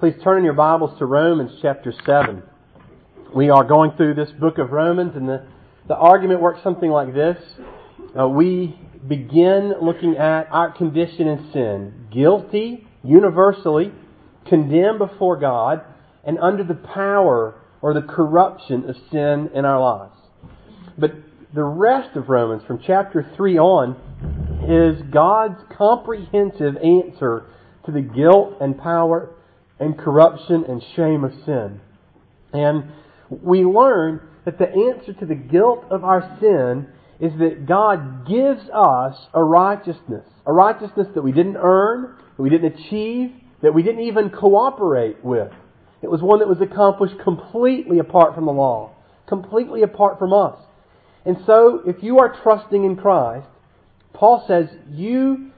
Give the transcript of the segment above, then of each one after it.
Please turn in your Bibles to Romans chapter 7. We are going through this book of Romans, and the, the argument works something like this. Uh, we begin looking at our condition in sin. Guilty, universally, condemned before God, and under the power or the corruption of sin in our lives. But the rest of Romans, from chapter 3 on, is God's comprehensive answer to the guilt and power and corruption and shame of sin. And we learn that the answer to the guilt of our sin is that God gives us a righteousness. A righteousness that we didn't earn, that we didn't achieve, that we didn't even cooperate with. It was one that was accomplished completely apart from the law, completely apart from us. And so, if you are trusting in Christ, Paul says you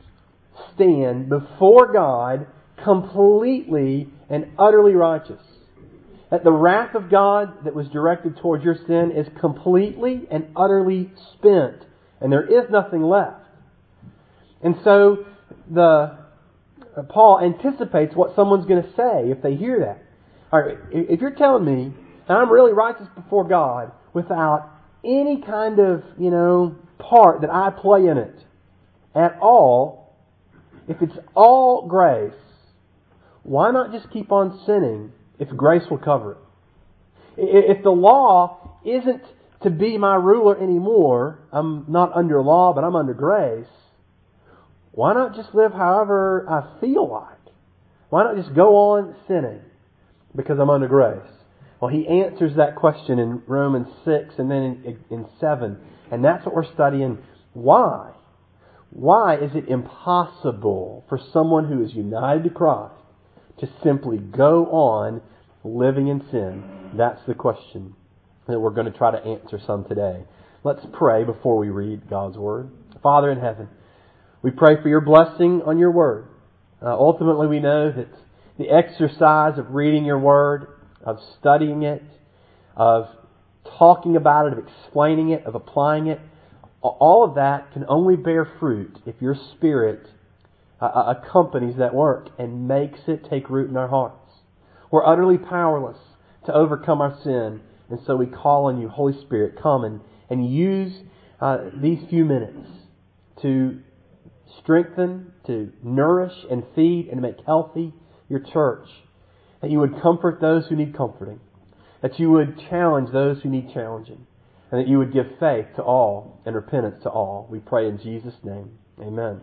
stand before God completely and utterly righteous. That the wrath of God that was directed towards your sin is completely and utterly spent, and there is nothing left. And so the uh, Paul anticipates what someone's going to say if they hear that. All right, if you're telling me that I'm really righteous before God without any kind of, you know, part that I play in it at all, if it's all grace, why not just keep on sinning if grace will cover it? If the law isn't to be my ruler anymore, I'm not under law, but I'm under grace, why not just live however I feel like? Why not just go on sinning because I'm under grace? Well, he answers that question in Romans 6 and then in, in 7. And that's what we're studying. Why? Why is it impossible for someone who is united to Christ to simply go on living in sin? That's the question that we're going to try to answer some today. Let's pray before we read God's Word. Father in heaven, we pray for your blessing on your Word. Uh, ultimately, we know that the exercise of reading your Word, of studying it, of talking about it, of explaining it, of applying it, all of that can only bear fruit if your Spirit uh, accompanies that work and makes it take root in our hearts. We're utterly powerless to overcome our sin, and so we call on you, Holy Spirit, come and, and use uh, these few minutes to strengthen, to nourish and feed and make healthy your church. That you would comfort those who need comforting. That you would challenge those who need challenging and that you would give faith to all and repentance to all. We pray in Jesus' name. Amen.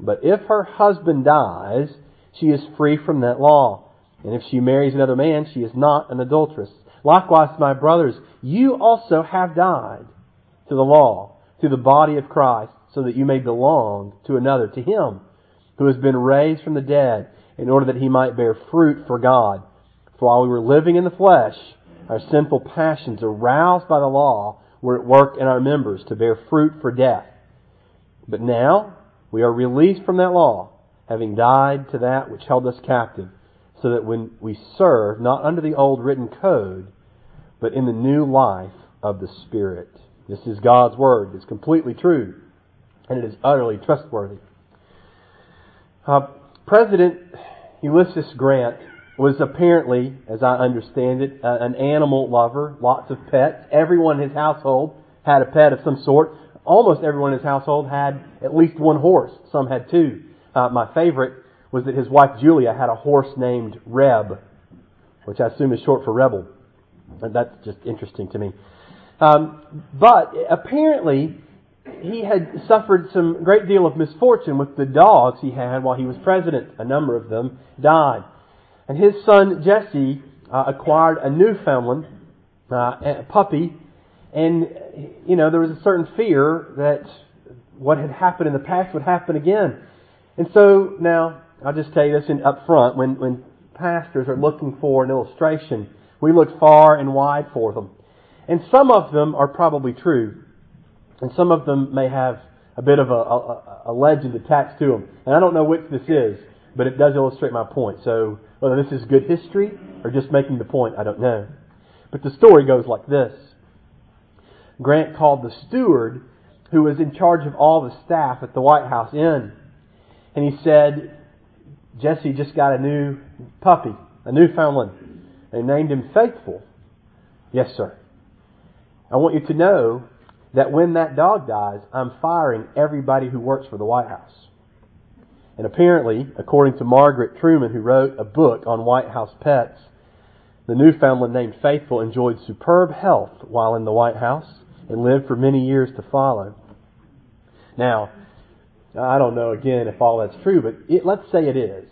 But if her husband dies, she is free from that law. And if she marries another man, she is not an adulteress. Likewise, my brothers, you also have died to the law, to the body of Christ, so that you may belong to another, to Him who has been raised from the dead, in order that He might bear fruit for God. For while we were living in the flesh, our sinful passions, aroused by the law, were at work in our members to bear fruit for death. But now we are released from that law, having died to that which held us captive, so that when we serve, not under the old written code, but in the new life of the Spirit. This is God's Word. It's completely true, and it is utterly trustworthy. Uh, President Ulysses Grant was apparently, as I understand it, uh, an animal lover, lots of pets. Everyone in his household had a pet of some sort. Almost everyone in his household had at least one horse. Some had two. Uh, my favorite was that his wife Julia had a horse named Reb, which I assume is short for rebel. And that's just interesting to me. Um, but apparently, he had suffered some great deal of misfortune with the dogs he had while he was president. A number of them died. And his son Jesse uh, acquired a Newfoundland uh, a puppy, and you know there was a certain fear that what had happened in the past would happen again. And so now I'll just tell you this in, up front: when when pastors are looking for an illustration, we look far and wide for them. And some of them are probably true. And some of them may have a bit of a, a, a legend attached to them. And I don't know which this is, but it does illustrate my point. So whether this is good history or just making the point, I don't know. But the story goes like this. Grant called the steward who was in charge of all the staff at the White House in. And he said, Jesse just got a new puppy, a Newfoundland. They named him Faithful. Yes, sir. I want you to know that when that dog dies, I'm firing everybody who works for the White House. And apparently, according to Margaret Truman, who wrote a book on White House pets, the Newfoundland named Faithful enjoyed superb health while in the White House and lived for many years to follow. Now, I don't know again if all that's true, but it, let's say it is.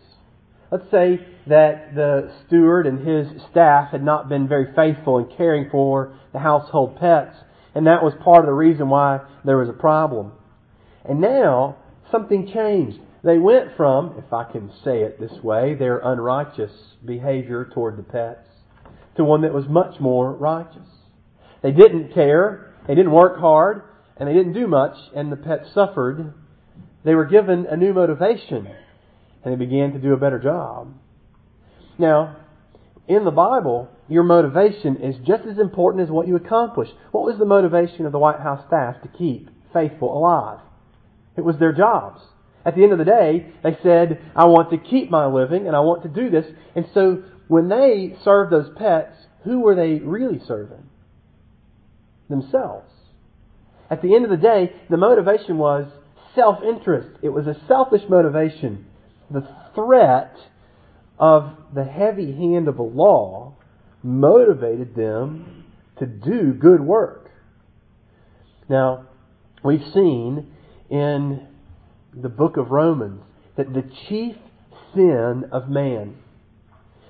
Let's say that the steward and his staff had not been very faithful in caring for the household pets, and that was part of the reason why there was a problem. And now, something changed. They went from, if I can say it this way, their unrighteous behavior toward the pets to one that was much more righteous. They didn't care, they didn't work hard, and they didn't do much, and the pets suffered. They were given a new motivation and they began to do a better job. Now, in the Bible, your motivation is just as important as what you accomplish. What was the motivation of the White House staff to keep faithful alive? It was their jobs. At the end of the day, they said, I want to keep my living and I want to do this. And so when they served those pets, who were they really serving? Themselves. At the end of the day, the motivation was self interest. It was a selfish motivation the threat of the heavy hand of the law motivated them to do good work. Now, we've seen in the book of Romans that the chief sin of man,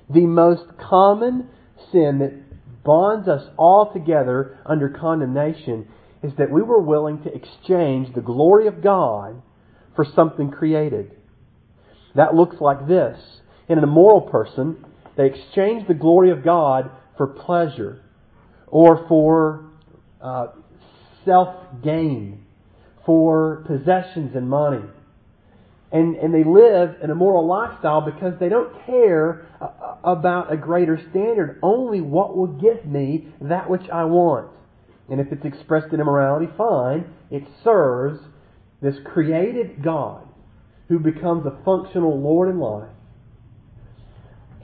the most common sin that bonds us all together under condemnation, is that we were willing to exchange the glory of God for something created. That looks like this. In an immoral person, they exchange the glory of God for pleasure or for uh, self gain, for possessions and money. And, and they live an immoral lifestyle because they don't care uh, about a greater standard, only what will give me that which I want. And if it's expressed in immorality, fine. It serves this created God who becomes a functional Lord in life.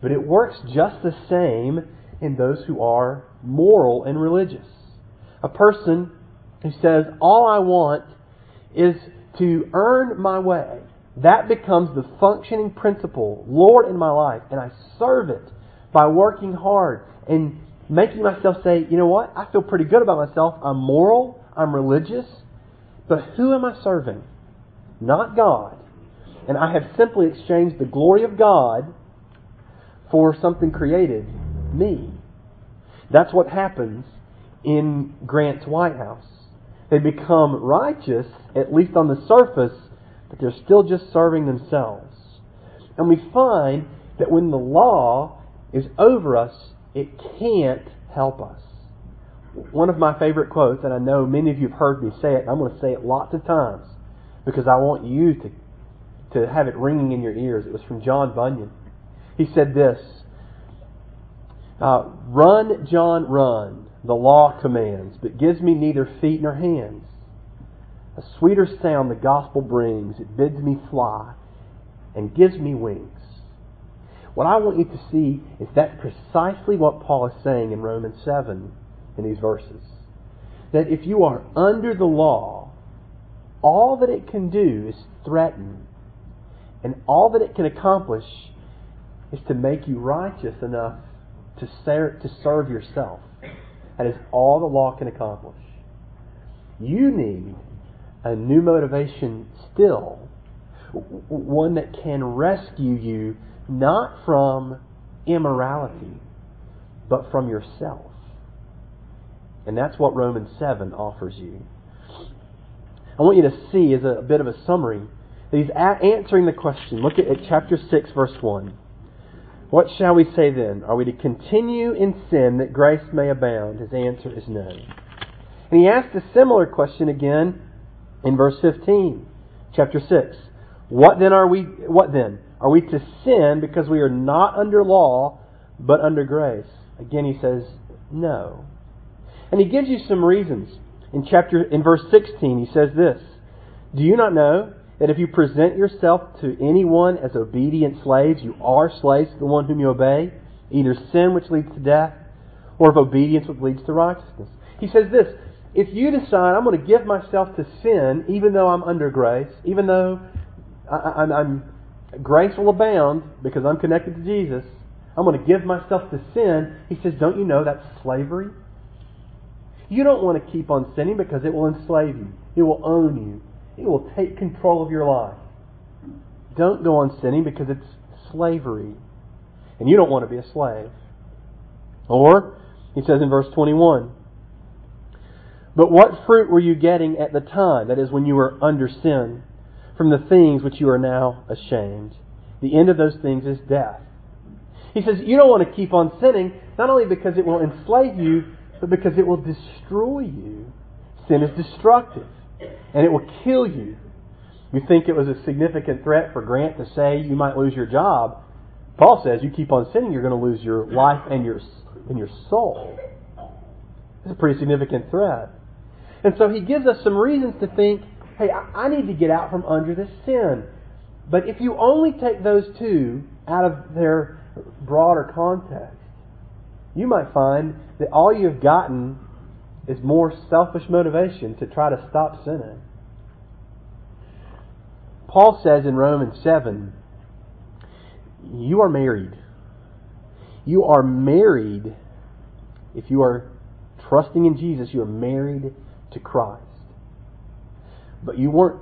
But it works just the same in those who are moral and religious. A person who says, All I want is to earn my way, that becomes the functioning principle, Lord in my life, and I serve it by working hard and making myself say, you know what, I feel pretty good about myself. I'm moral, I'm religious, but who am I serving? Not God and I have simply exchanged the glory of God for something created, me. That's what happens in Grant's White House. They become righteous, at least on the surface, but they're still just serving themselves. And we find that when the law is over us, it can't help us. One of my favorite quotes, and I know many of you have heard me say it, and I'm going to say it lots of times because I want you to to have it ringing in your ears. It was from John Bunyan. He said this uh, Run, John, run, the law commands, but gives me neither feet nor hands. A sweeter sound the gospel brings. It bids me fly and gives me wings. What I want you to see is that precisely what Paul is saying in Romans 7 in these verses. That if you are under the law, all that it can do is threaten and all that it can accomplish is to make you righteous enough to serve, to serve yourself. That is all the law can accomplish. You need a new motivation still, one that can rescue you not from immorality, but from yourself. And that's what Romans 7 offers you. I want you to see as a, a bit of a summary He's answering the question. Look at, at chapter 6, verse 1. What shall we say then? Are we to continue in sin that grace may abound? His answer is no. And he asked a similar question again in verse 15, chapter 6. What then are we, what then? Are we to sin because we are not under law, but under grace? Again, he says, no. And he gives you some reasons. In chapter, in verse 16, he says this, Do you not know that if you present yourself to anyone as obedient slaves, you are slaves to the one whom you obey, either sin which leads to death, or of obedience which leads to righteousness? He says this, if you decide I'm going to give myself to sin, even though I'm under grace, even though I, am grace will abound because I'm connected to Jesus, I'm going to give myself to sin. He says, don't you know that's slavery? You don't want to keep on sinning because it will enslave you. It will own you. It will take control of your life. Don't go on sinning because it's slavery. And you don't want to be a slave. Or, he says in verse 21, But what fruit were you getting at the time? That is, when you were under sin, from the things which you are now ashamed. The end of those things is death. He says, You don't want to keep on sinning, not only because it will enslave you, but because it will destroy you. Sin is destructive and it will kill you. You think it was a significant threat for Grant to say you might lose your job. Paul says you keep on sinning, you're going to lose your life and your and your soul. It's a pretty significant threat. And so he gives us some reasons to think, hey, I need to get out from under this sin. But if you only take those two out of their broader context, you might find that all you've gotten is more selfish motivation to try to stop sinning. Paul says in Romans 7 you are married. You are married. If you are trusting in Jesus, you are married to Christ. But you weren't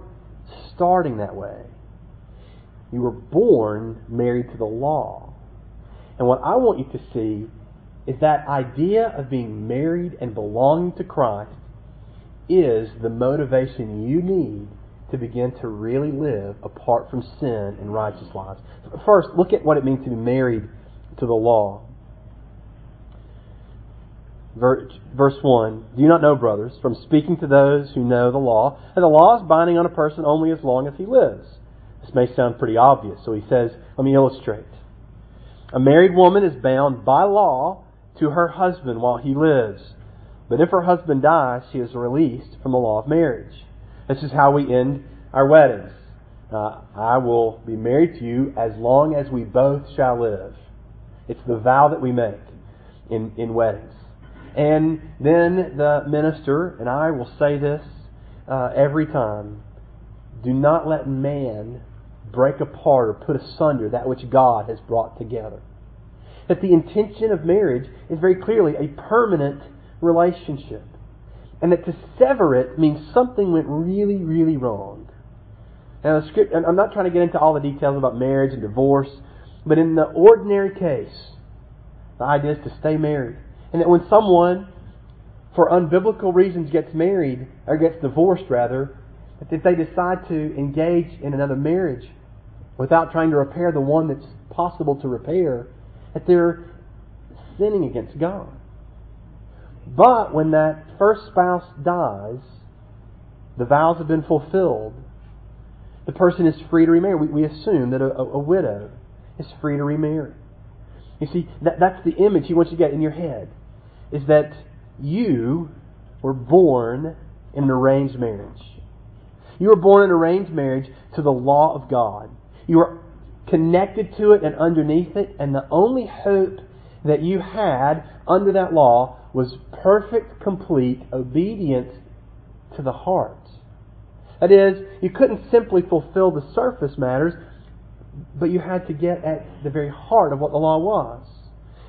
starting that way. You were born married to the law. And what I want you to see is that idea of being married and belonging to Christ is the motivation you need to begin to really live apart from sin and righteous lives. First, look at what it means to be married to the law. Verse 1 Do you not know, brothers, from speaking to those who know the law, that the law is binding on a person only as long as he lives? This may sound pretty obvious, so he says, Let me illustrate. A married woman is bound by law to her husband while he lives. But if her husband dies, she is released from the law of marriage. This is how we end our weddings. Uh, I will be married to you as long as we both shall live. It's the vow that we make in, in weddings. And then the minister and I will say this uh, every time do not let man break apart or put asunder that which God has brought together that the intention of marriage is very clearly a permanent relationship. And that to sever it means something went really, really wrong. Now, the script, I'm not trying to get into all the details about marriage and divorce, but in the ordinary case, the idea is to stay married. And that when someone, for unbiblical reasons, gets married, or gets divorced rather, that if they decide to engage in another marriage without trying to repair the one that's possible to repair, that they're sinning against God. But when that first spouse dies, the vows have been fulfilled, the person is free to remarry. We, we assume that a, a, widow is free to remarry. You see, that, that's the image he wants you to get in your head, is that you were born in an arranged marriage. You were born in an arranged marriage to the law of God. You were connected to it and underneath it, and the only hope that you had under that law was perfect, complete obedience to the heart. That is, you couldn't simply fulfill the surface matters, but you had to get at the very heart of what the law was.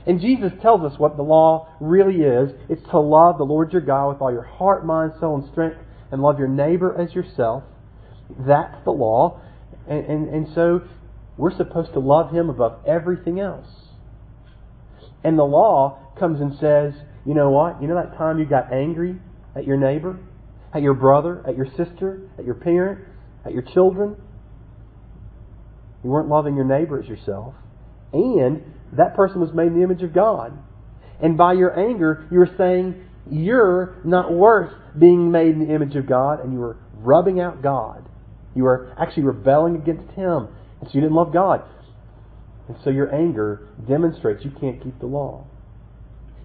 And Jesus tells us what the law really is. It's to love the Lord your God with all your heart, mind, soul, and strength, and love your neighbor as yourself. That's the law. And, and, and so we're supposed to love Him above everything else. And the law comes and says, you know what? You know that time you got angry at your neighbor, at your brother, at your sister, at your parents, at your children? You weren't loving your neighbor as yourself. And that person was made in the image of God. And by your anger, you were saying you're not worth being made in the image of God, and you were rubbing out God. You were actually rebelling against Him, and so you didn't love God. And so your anger demonstrates you can't keep the law.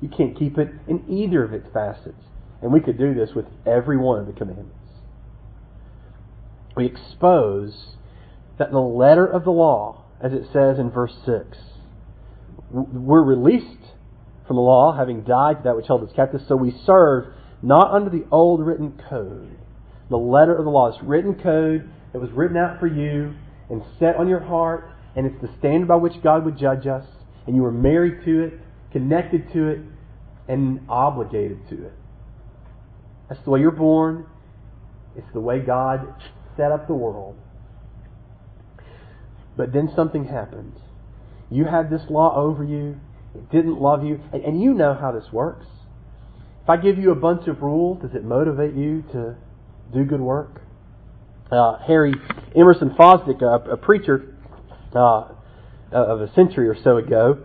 You can't keep it in either of its facets. And we could do this with every one of the commandments. We expose that the letter of the law, as it says in verse 6, we're released from the law, having died to that which held us captive, so we serve not under the old written code. The letter of the law, this written code that was written out for you and set on your heart, and it's the standard by which God would judge us, and you were married to it, connected to it, and obligated to it. That's the way you're born. It's the way God set up the world. But then something happened. You had this law over you. It didn't love you. And, and you know how this works. If I give you a bunch of rules, does it motivate you to do good work? Uh, Harry Emerson Fosdick, a, a preacher uh, of a century or so ago,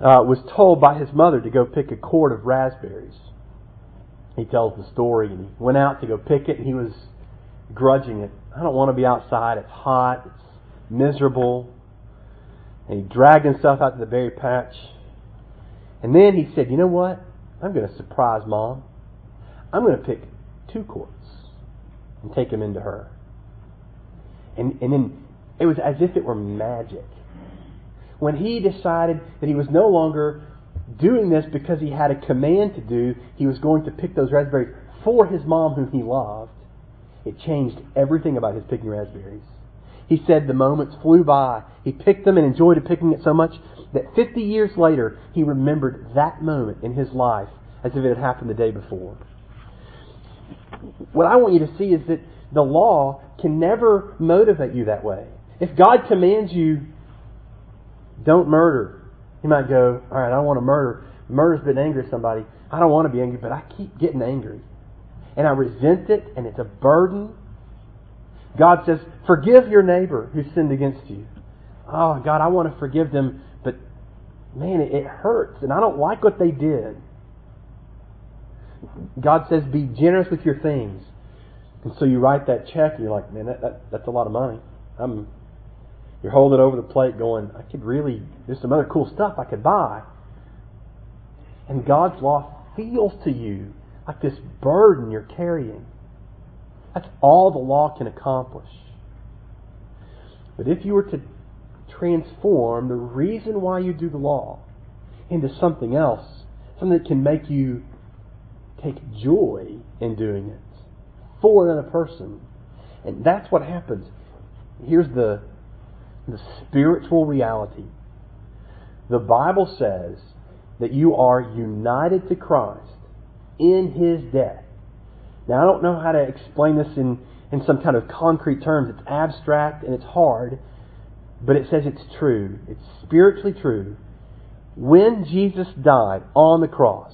uh, was told by his mother to go pick a quart of raspberries. He tells the story, and he went out to go pick it, and he was grudging it. I don't want to be outside. It's hot. It's miserable. And he dragged himself out to the berry patch. And then he said, You know what? I'm going to surprise mom. I'm going to pick two quarts and take them into her. And, and then it was as if it were magic. When he decided that he was no longer doing this because he had a command to do, he was going to pick those raspberries for his mom whom he loved. It changed everything about his picking raspberries. He said the moments flew by. He picked them and enjoyed picking it so much that 50 years later, he remembered that moment in his life as if it had happened the day before. What I want you to see is that the law can never motivate you that way. If God commands you, don't murder, you might go, all right, I don't want to murder. Murder's been angry at somebody. I don't want to be angry, but I keep getting angry. And I resent it, and it's a burden. God says, forgive your neighbor who sinned against you. Oh, God, I want to forgive them, but man, it, hurts, and I don't like what they did. God says, be generous with your things. And so you write that check, and you're like, man, that, that, that's a lot of money. I'm, you're holding over the plate going, I could really, there's some other cool stuff I could buy. And God's law feels to you like this burden you're carrying. That's all the law can accomplish. But if you were to transform the reason why you do the law into something else, something that can make you take joy in doing it for another person, and that's what happens. Here's the, the spiritual reality. The Bible says that you are united to Christ in His death. Now, I don't know how to explain this in, in some kind of concrete terms. It's abstract and it's hard, but it says it's true. It's spiritually true. When Jesus died on the cross,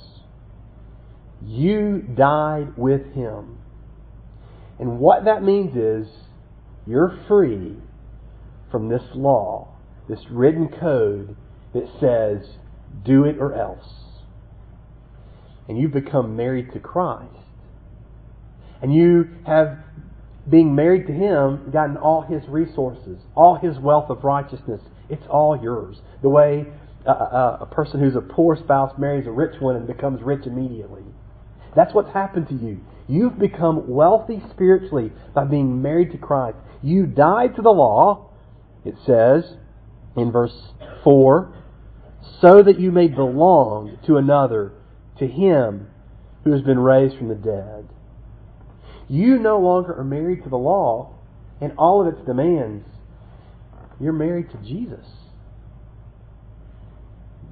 you died with Him. And what that means is you're free from this law, this written code that says, do it or else. And you've become married to Christ and you have, being married to Him, gotten all His resources, all His wealth of righteousness. It's all yours. The way a, a, a person who's a poor spouse marries a rich one and becomes rich immediately. That's what's happened to you. You've become wealthy spiritually by being married to Christ. You died to the law, it says in verse 4, so that you may belong to another, to Him who has been raised from the dead. You no longer are married to the law and all of its demands. You're married to Jesus.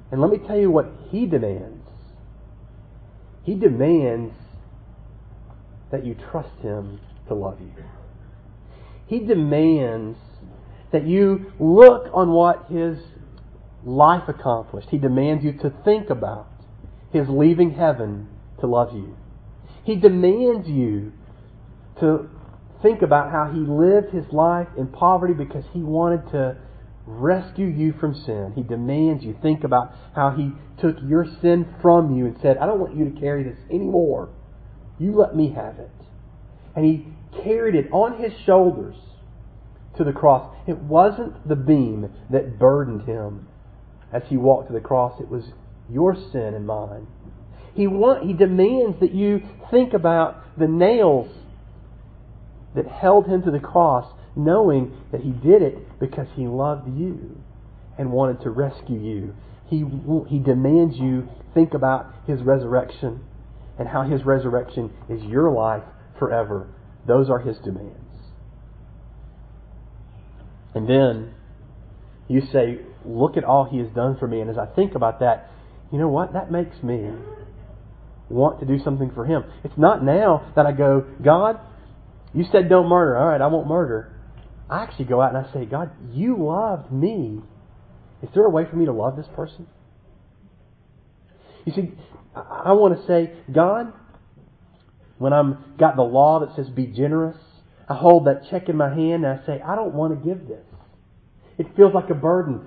And let me tell you what He demands. He demands that you trust Him to love you. He demands that you look on what His life accomplished. He demands you to think about His leaving heaven to love you. He demands you to think about how he lived his life in poverty because he wanted to rescue you from sin. He demands you think about how He took your sin from you and said, I don't want you to carry this anymore. You let me have it. And He carried it on His shoulders to the cross. It wasn't the beam that burdened Him as He walked to the cross, it was your sin and mine. He, want, he demands that you think about the nails that held him to the cross, knowing that he did it because he loved you and wanted to rescue you. He, he demands you think about his resurrection and how his resurrection is your life forever. Those are his demands. And then you say, Look at all he has done for me. And as I think about that, you know what? That makes me want to do something for him. It's not now that I go, God, you said don't murder. All right, I won't murder. I actually go out and I say, God, you loved me. Is there a way for me to love this person? You see, I want to say, God, when I'm got the law that says be generous, I hold that check in my hand and I say, I don't want to give this. It feels like a burden.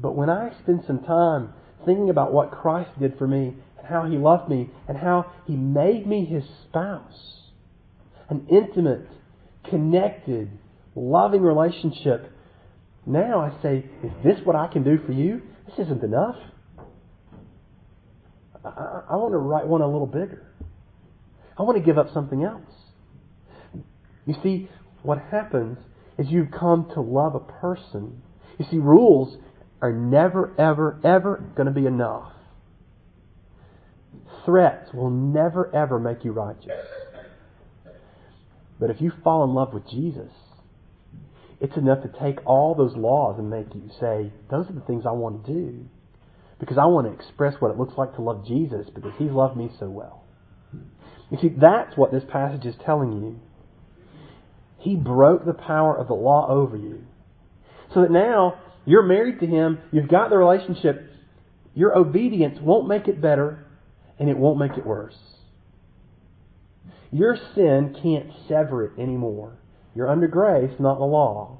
But when I spend some time thinking about what Christ did for me and how He loved me and how He made me His spouse, an intimate, connected, loving relationship. Now I say, is this what I can do for you? This isn't enough. I, I want to write one a little bigger. I want to give up something else. You see, what happens is you've come to love a person. You see, rules are never, ever, ever going to be enough. Threats will never, ever make you righteous. But if you fall in love with Jesus, it's enough to take all those laws and make you say, those are the things I want to do. Because I want to express what it looks like to love Jesus because He's loved me so well. You see, that's what this passage is telling you. He broke the power of the law over you. So that now you're married to Him, you've got the relationship, your obedience won't make it better and it won't make it worse. Your sin can't sever it anymore. You're under grace, not the law.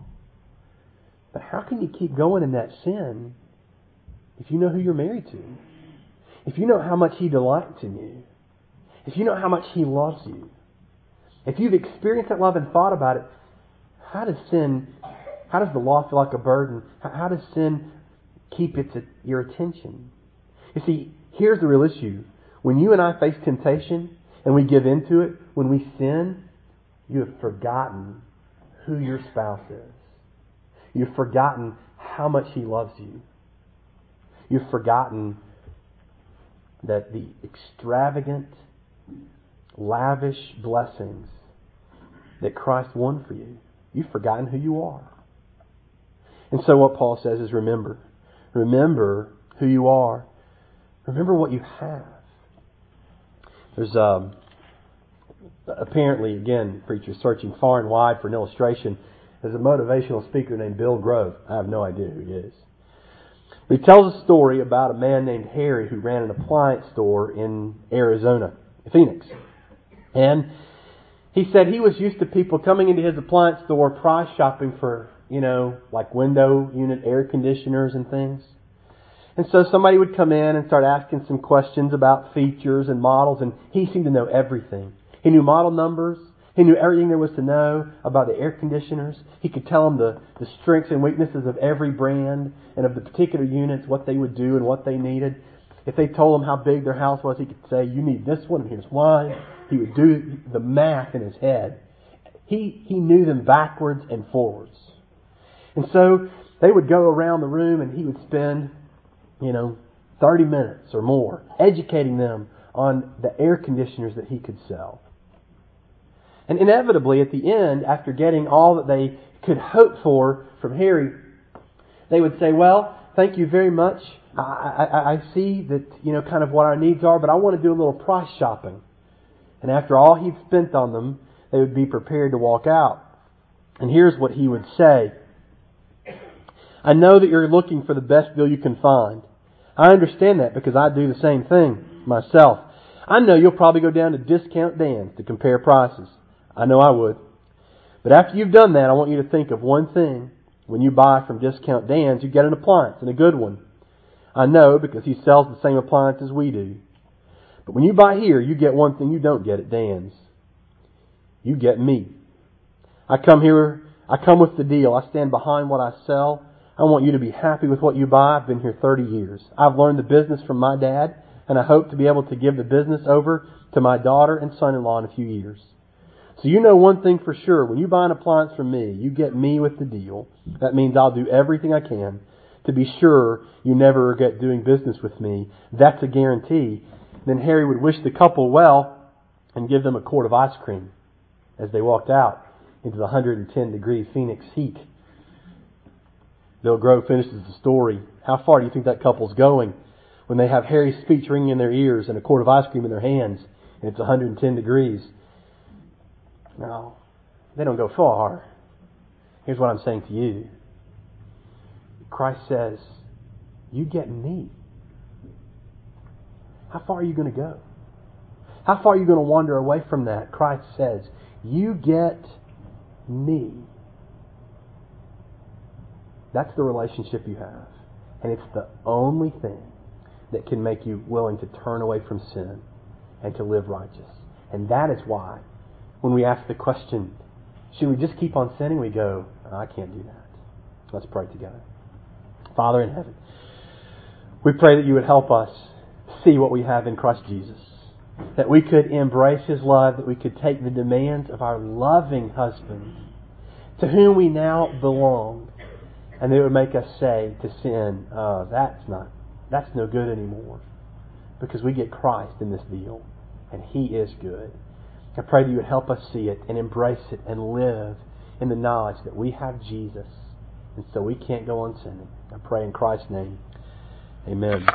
But how can you keep going in that sin if you know who you're married to? If you know how much He delights in you? If you know how much He loves you? If you've experienced that love and thought about it, how does sin, how does the law feel like a burden? How does sin keep its, your attention? You see, here's the real issue. When you and I face temptation, and we give into it, when we sin, you have forgotten who your spouse is. You've forgotten how much he loves you. You've forgotten that the extravagant, lavish blessings that Christ won for you, you've forgotten who you are. And so what Paul says is remember. Remember who you are. Remember what you have. There's um, apparently, again, preachers searching far and wide for an illustration. There's a motivational speaker named Bill Grove. I have no idea who he is. He tells a story about a man named Harry who ran an appliance store in Arizona, Phoenix. And he said he was used to people coming into his appliance store price shopping for, you know, like window unit air conditioners and things. And so somebody would come in and start asking some questions about features and models, and he seemed to know everything. He knew model numbers. He knew everything there was to know about the air conditioners. He could tell them the, the strengths and weaknesses of every brand and of the particular units, what they would do and what they needed. If they told him how big their house was, he could say, You need this one, and here's why. He would do the math in his head. He, he knew them backwards and forwards. And so they would go around the room and he would spend you know, 30 minutes or more, educating them on the air conditioners that he could sell. And inevitably, at the end, after getting all that they could hope for from Harry, they would say, Well, thank you very much. I, I, I see that, you know, kind of what our needs are, but I want to do a little price shopping. And after all he'd spent on them, they would be prepared to walk out. And here's what he would say I know that you're looking for the best deal you can find. I understand that because I do the same thing myself. I know you'll probably go down to Discount Dan's to compare prices. I know I would. But after you've done that, I want you to think of one thing When you buy from Discount Dan's, you get an appliance, and a good one. I know because he sells the same appliance as we do. But when you buy here, you get one thing you don't get at Dan's. You get me. I come here, I come with the deal. I stand behind what I sell. I want you to be happy with what you buy. I've been here 30 years. I've learned the business from my dad, and I hope to be able to give the business over to my daughter and son-in-law in a few years. So you know one thing for sure. When you buy an appliance from me, you get me with the deal. That means I'll do everything I can to be sure you never regret doing business with me. That's a guarantee. Then Harry would wish the couple well and give them a quart of ice cream as they walked out into the 110 degree Phoenix heat. Bill Grove finishes the story. How far do you think that couple's going when they have Harry's speech ringing in their ears and a quart of ice cream in their hands and it's 110 degrees? No, they don't go far. Here's what I'm saying to you Christ says, You get me. How far are you going to go? How far are you going to wander away from that? Christ says, You get me. That's the relationship you have. And it's the only thing that can make you willing to turn away from sin and to live righteous. And that is why, when we ask the question, should we just keep on sinning? We go, I can't do that. Let's pray together. Father in heaven, we pray that you would help us see what we have in Christ Jesus. That we could embrace His love, that we could take the demands of our loving husband, to whom we now belong, and it would make us say to sin, oh, that's not, that's no good anymore. Because we get Christ in this deal, and He is good. I pray that you would help us see it and embrace it and live in the knowledge that we have Jesus, and so we can't go on sinning. I pray in Christ's name. Amen.